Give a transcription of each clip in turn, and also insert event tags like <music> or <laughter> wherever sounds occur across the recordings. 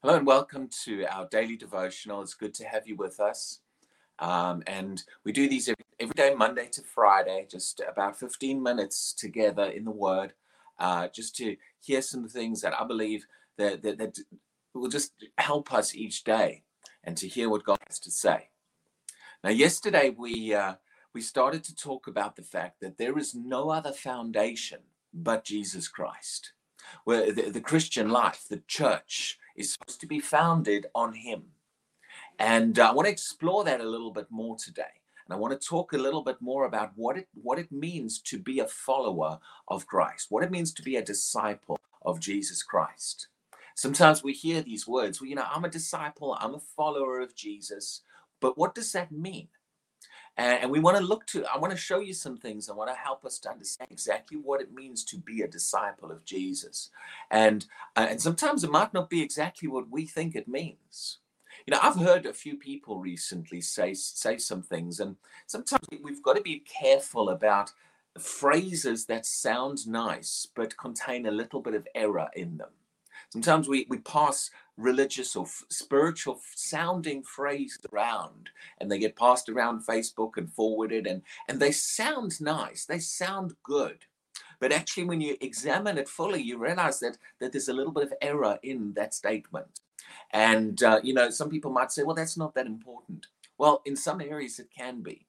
Hello and welcome to our daily devotional. It's good to have you with us. Um, and we do these every, day, Monday to Friday, just about 15 minutes together in the Word, uh, just to hear some things that I believe that, that, that will just help us each day and to hear what God has to say. Now, yesterday we uh, we started to talk about the fact that there is no other foundation but Jesus Christ. Where the, the Christian life, the church, is supposed to be founded on Him. And uh, I want to explore that a little bit more today. And I want to talk a little bit more about what it what it means to be a follower of Christ, what it means to be a disciple of Jesus Christ. Sometimes we hear these words, well, you know, I'm a disciple, I'm a follower of Jesus, but what does that mean? And, and we want to look to, I want to show you some things. I want to help us to understand exactly what it means to be a disciple of Jesus. And, uh, and sometimes it might not be exactly what we think it means. You know, I've heard a few people recently say say some things, and sometimes we've got to be careful about phrases that sound nice but contain a little bit of error in them. Sometimes we, we pass religious or f- spiritual sounding phrases around and they get passed around Facebook and forwarded and, and they sound nice, they sound good. But actually, when you examine it fully, you realize that, that there's a little bit of error in that statement. And, uh, you know, some people might say, well, that's not that important. Well, in some areas, it can be.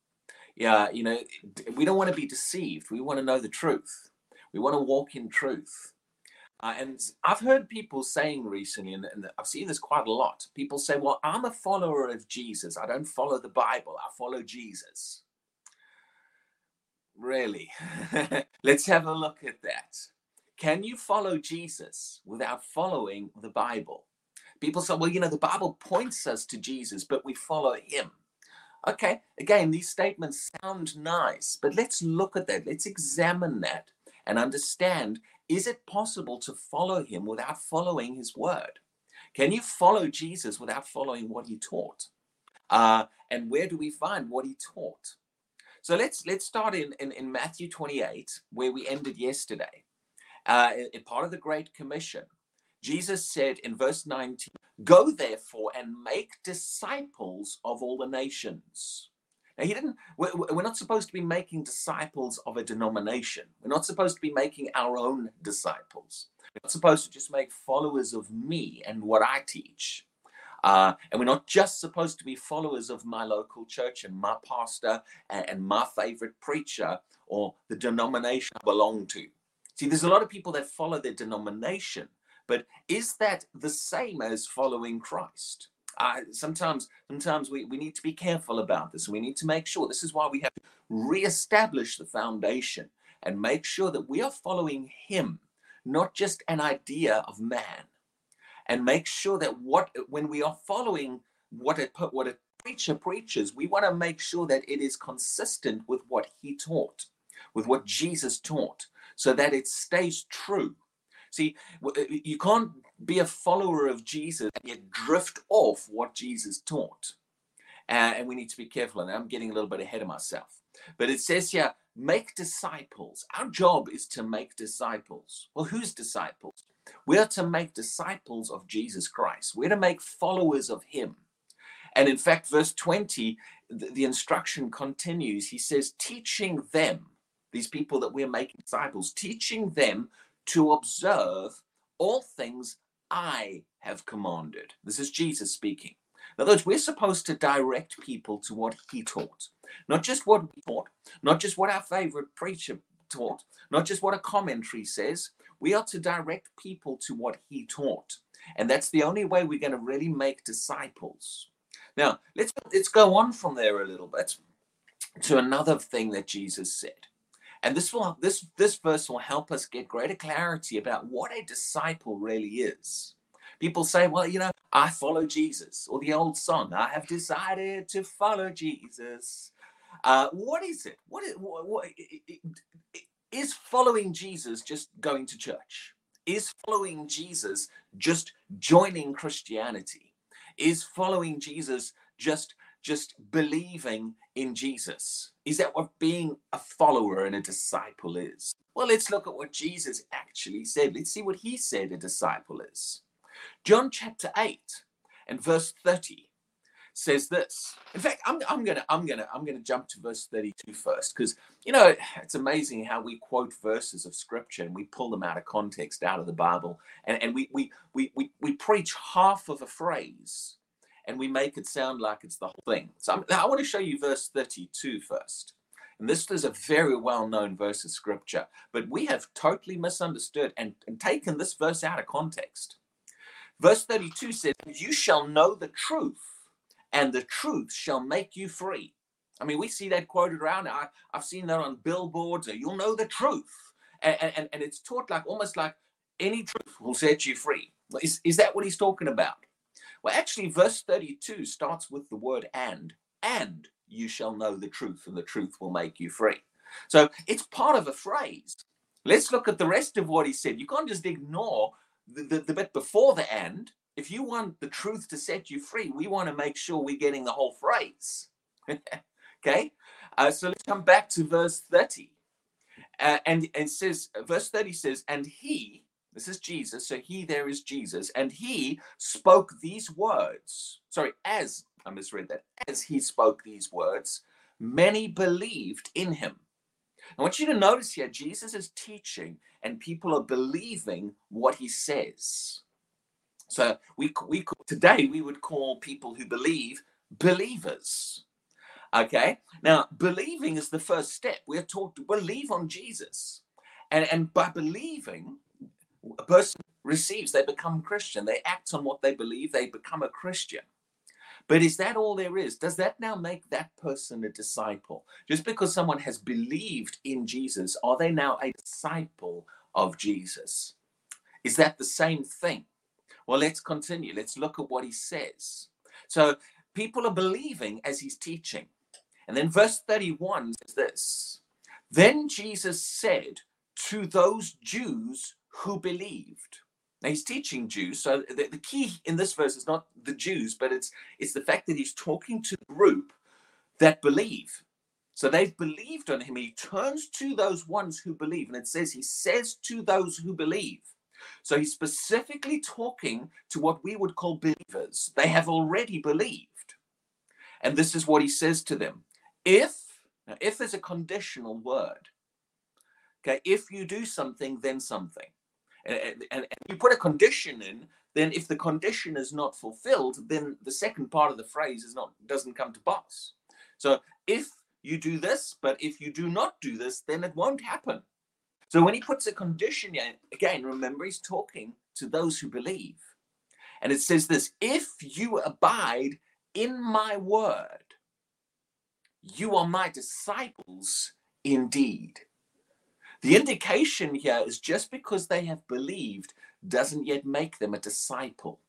Yeah, you know, we don't want to be deceived. We want to know the truth. We want to walk in truth. Uh, and I've heard people saying recently, and, and, I've seen this quite a lot. People say, Well, I'm a follower of Jesus. I don't follow the Bible, I follow Jesus. Really? <laughs> Let's have a look at that. Can you follow Jesus without following the Bible? People say, Well, you know, the Bible points us to Jesus, but we follow him. Okay, again, these statements sound nice, but let's look at that. Let's examine that and understand is it possible to follow him without following his word? Can you follow Jesus without following what he taught? Uh, and where do we find what he taught? So let's let's start in, in, in Matthew 28, where we ended yesterday. Uh, in, part of the Great Commission, Jesus said in verse 19, Go therefore and make disciples of all the nations. He didn't, we're, we're not supposed to be making disciples of a denomination. We're not supposed to be making our own disciples. We're not supposed to just make followers of me and what I teach. Uh, and we're not just supposed to be followers of my local church and my pastor and, and my favorite preacher or the denomination I belong to. See, there's a lot of people that follow their denomination, but is that the same as following Christ? Uh, sometimes sometimes we, we need to be careful about this. We need to make sure this is why we have to reestablish the foundation and make sure that we are following him, not just an idea of man. And make sure that what when we are following what a what a preacher preaches, we want to make sure that it is consistent with what he taught, with what Jesus taught, so that it stays true See, you can't be a follower of Jesus and yet drift off what Jesus taught. Uh, and we need to be careful. And I'm getting a little bit ahead of myself. But it says here, make disciples. Our job is to make disciples. Well, whose disciples? We're to make disciples of Jesus Christ. We're to make followers of him. And in fact, verse 20, the, the instruction continues. He says, teaching them, these people that we're making disciples, teaching them to observe all things I have commanded. This is Jesus speaking. In other words, we're supposed to direct people to what he taught, not just what we taught, not just what our favorite preacher taught, not just what a commentary says. We are to direct people to what he taught. And that's the only way we're going to really make disciples. Now, let's let's go on from there a little bit to another thing that Jesus said. And this will this this verse will help us get greater clarity about what a disciple really is. People say, well, you know, I follow Jesus, or the old song, I have decided to follow Jesus. Uh, what is it? What is what, what, is following Jesus just going to church? Is following Jesus just joining Christianity? Is following Jesus just just believing in Jesus? Is that what being a follower and a disciple is? Well, let's look at what Jesus actually said. Let's see what he said a disciple is. John chapter 8 and verse 30 says this. In fact, I'm, I'm gonna I'm gonna I'm gonna jump to verse 32 first because you know it's amazing how we quote verses of scripture and we pull them out of context out of the Bible and, and we, we we we we preach half of a phrase and we make it sound like it's the whole thing. So I'm, i want to show you verse 32 first. And this is a very well known verse of scripture, but we have totally misunderstood and, and taken this verse out of context. Verse 32 says, You shall know the truth, and the truth shall make you free. I mean, we see that quoted around. I, have seen that on billboards, you'll know the truth. And, and, and it's taught like almost like any truth will set you free. Is, is that what he's talking about? Well, actually, verse 32 starts with the word and, and you shall know the truth, and the truth will make you free. So it's part of a phrase. Let's look at the rest of what he said. You can't just ignore the, the, the bit before the and. If you want the truth to set you free, we want to make sure we're getting the whole phrase. <laughs> okay? Uh, so let's come back to verse 30. Uh, and it says, verse 30 says, and he, this is Jesus, so he there is Jesus, and he spoke these words. Sorry, as I misread that. As he spoke these words, many believed in him. I want you to notice here, Jesus is teaching, and people are believing what he says. So we we today we would call people who believe believers. Okay. Now, believing is the first step. We are taught to believe on Jesus, and and by believing, a person receives, they become Christian. They act on what they believe, they become a Christian. But is that all there is? Does that now make that person a disciple? Just because someone has believed in Jesus, are they now a disciple of Jesus? Is that the same thing? Well, let's continue. Let's look at what he says. So people are believing as he's teaching. And then verse 31 says this Then Jesus said to those Jews who believed. Now he's teaching Jews, so the, the, key in this verse is not the Jews, but it's it's the fact that he's talking to a group that believe. So they've believed on him. He turns to those ones who believe, and it says he says to those who believe. So he's specifically talking to what we would call believers. They have already believed. And this is what he says to them. If now, if is a conditional word. Okay, if you do something, then something and, and, and you put a condition in, then if the condition is not fulfilled, then the second part of the phrase is not doesn't come to pass. So if you do this, but if you do not do this, then it won't happen. So when he puts a condition in, again, remember he's talking to those who believe. And it says this if you abide in my word, you are my disciples indeed. The indication here is just because they have believed doesn't yet make them a disciple.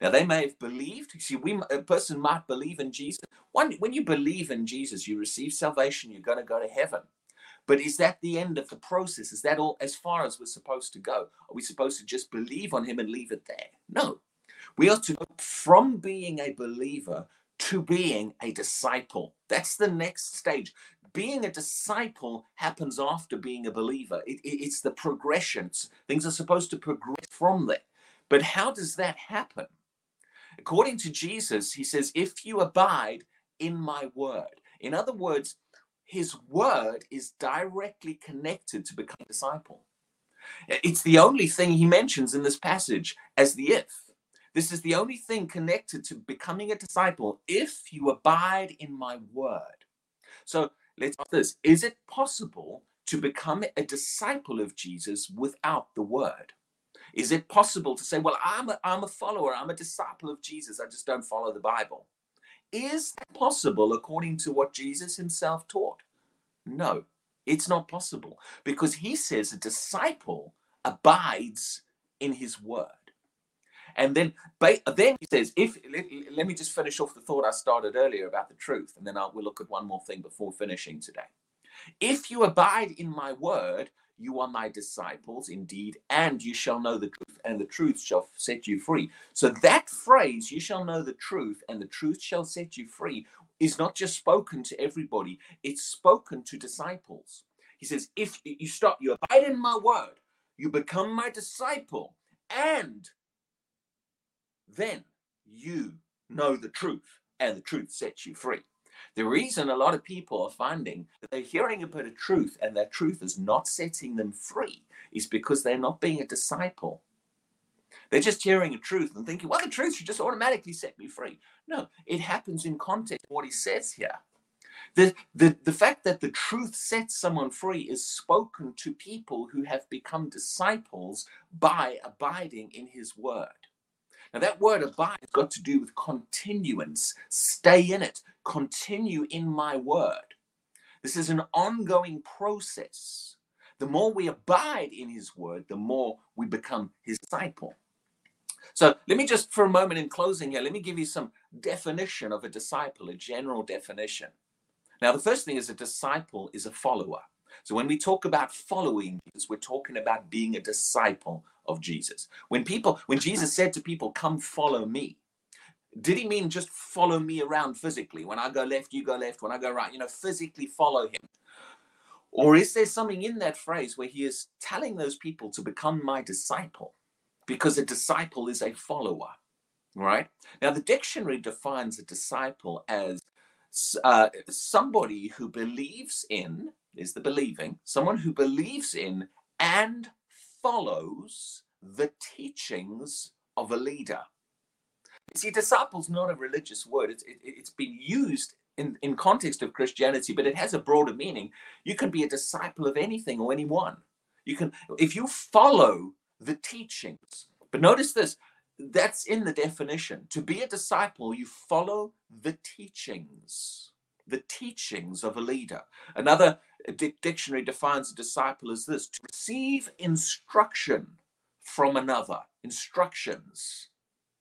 Now they may have believed. See, we a person might believe in Jesus. When, when you believe in Jesus, you receive salvation. You're going to go to heaven. But is that the end of the process? Is that all as far as we're supposed to go? Are we supposed to just believe on Him and leave it there? No. We are to go from being a believer to being a disciple. That's the next stage being a disciple happens after being a believer. It, it, it's the progressions. Things are supposed to progress from there. But how does that happen? According to Jesus, he says, If you abide in my word. In other words, his word is directly connected to become a disciple. It's the only thing he mentions in this passage as the if. This is the only thing connected to becoming a disciple if you abide in my word. So let's ask this Is it possible to become a disciple of Jesus without the word? Is it possible to say, well, I'm a, I'm a follower, I'm a disciple of Jesus, I just don't follow the Bible? Is that possible according to what Jesus himself taught? No, it's not possible because he says a disciple abides in his word. And then, then he says, if let, let, me just finish off the thought I started earlier about the truth, and then I'll, we'll look at one more thing before finishing today. If you abide in my word, you are my disciples indeed, and you shall know the truth, and the truth shall set you free. So that phrase, you shall know the truth, and the truth shall set you free, is not just spoken to everybody, it's spoken to disciples. He says, if you stop, you abide in my word, you become my disciple, and then you know the truth and the truth sets you free. The reason a lot of people are finding that they're hearing a bit of truth and that truth is not setting them free is because they're not being a disciple. They're just hearing a truth and thinking, well, the truth should just automatically set me free. No, it happens in context what he says here. The, the, the fact that the truth sets someone free is spoken to people who have become disciples by abiding in his word. Now, that word abide has got to do with continuance. Stay in it, continue in my word. This is an ongoing process. The more we abide in his word, the more we become his disciple. So let me just, for a moment in closing here, let me give you some definition of a disciple, a general definition. Now, the first thing is a disciple is a follower. So when we talk about following Jesus, we're talking about being a disciple of Jesus. When people, when Jesus said to people, "Come follow me," did he mean just follow me around physically? When I go left, you go left. When I go right, you know, physically follow him. Or is there something in that phrase where he is telling those people to become my disciple? Because a disciple is a follower, right? Now, the dictionary defines a disciple as uh, somebody who believes in, is the believing, someone who believes in and follows the teachings of a leader. See, disciples not a religious word. It's, it, has been used in, in context of Christianity, but it has a broader meaning. You can be a disciple of anything or anyone. You can, if you follow the teachings. But notice this that's in the definition. To be a disciple, you follow the teachings, the teachings of a leader. Another dictionary defines a disciple as this to receive instruction from another. Instructions,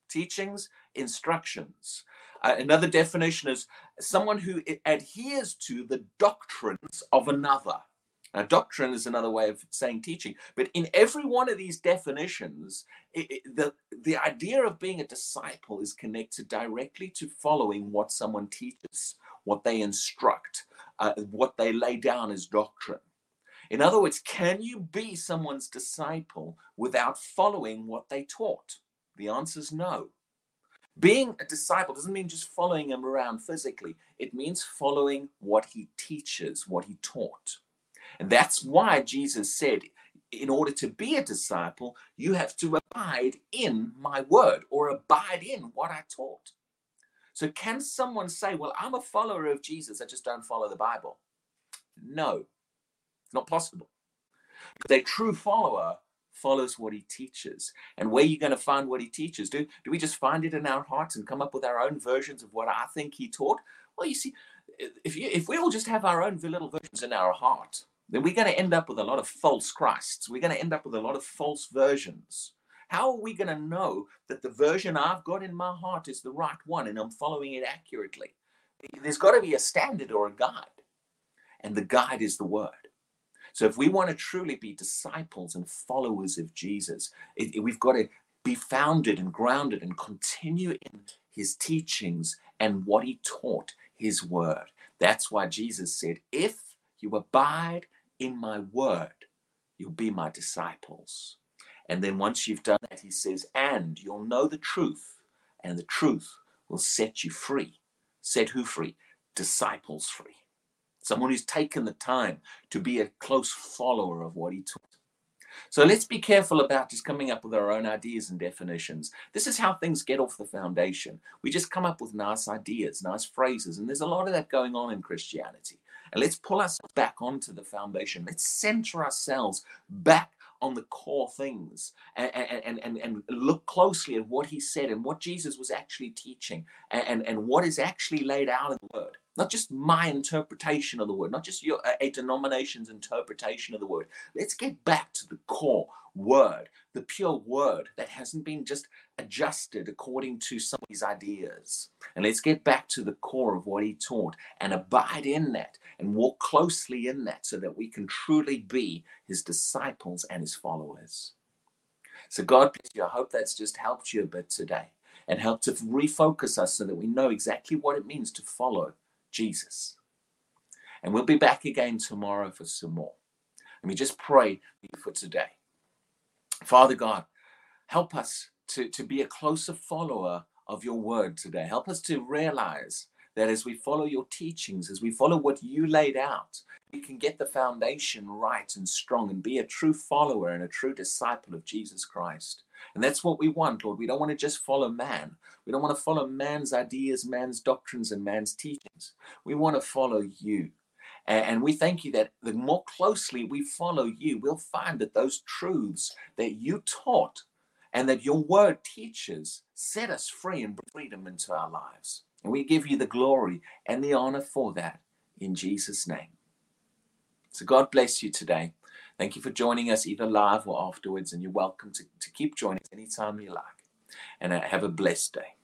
teachings, instructions. Uh, another definition is someone who adheres to the doctrines of another. Now, doctrine is another way of saying teaching, but in every one of these definitions, it, it, the, the idea of being a disciple is connected directly to following what someone teaches, what they instruct, uh, what they lay down as doctrine. In other words, can you be someone's disciple without following what they taught? The answer is no. Being a disciple doesn't mean just following him around physically, it means following what he teaches, what he taught. And that's why Jesus said, in order to be a disciple, you have to abide in my word or abide in what I taught. So, can someone say, Well, I'm a follower of Jesus, I just don't follow the Bible? No, it's not possible. Because a true follower follows what he teaches. And where are you're going to find what he teaches, do, do we just find it in our hearts and come up with our own versions of what I think he taught? Well, you see, if you if we all just have our own little versions in our heart, then we're going to end up with a lot of false Christs. We're going to end up with a lot of false versions. How are we going to know that the version I've got in my heart is the right one and I'm following it accurately? There's got to be a standard or a guide, and the guide is the word. So if we want to truly be disciples and followers of Jesus, it, it, we've got to be founded and grounded and continue in his teachings and what he taught, his word. That's why Jesus said, If you abide in my word, you'll be my disciples. And then once you've done that, he says, and you'll know the truth, and the truth will set you free. Set who free? Disciples free. Someone who's taken the time to be a close follower of what he taught. So let's be careful about just coming up with our own ideas and definitions. This is how things get off the foundation. We just come up with nice ideas, nice phrases, and there's a lot of that going on in Christianity. And let's pull ourselves back onto the foundation. Let's center ourselves back on the core things and, and, and, and look closely at what he said and what Jesus was actually teaching and, and what is actually laid out in the word. Not just my interpretation of the word, not just your a denomination's interpretation of the word. Let's get back to the core word, the pure word that hasn't been just adjusted according to somebody's ideas. And let's get back to the core of what he taught and abide in that and walk closely in that so that we can truly be his disciples and his followers. So, God bless you. I hope that's just helped you a bit today and helped to refocus us so that we know exactly what it means to follow Jesus. And we'll be back again tomorrow for some more. Let me just pray for today. Father God, help us to, to be a closer follower of your word today. Help us to realize that as we follow your teachings, as we follow what you laid out, we can get the foundation right and strong and be a true follower and a true disciple of Jesus Christ. And that's what we want, Lord. We don't want to just follow man. We don't want to follow man's ideas, man's doctrines, and man's teachings. We want to follow you. And we thank you that the more closely we follow you, we'll find that those truths that you taught and that your word teaches set us free and freedom into our lives. And we give you the glory and the honor for that in Jesus' name. So God bless you today. Thank you for joining us either live or afterwards, and you're welcome to, to keep joining us anytime you like. And uh, have a blessed day.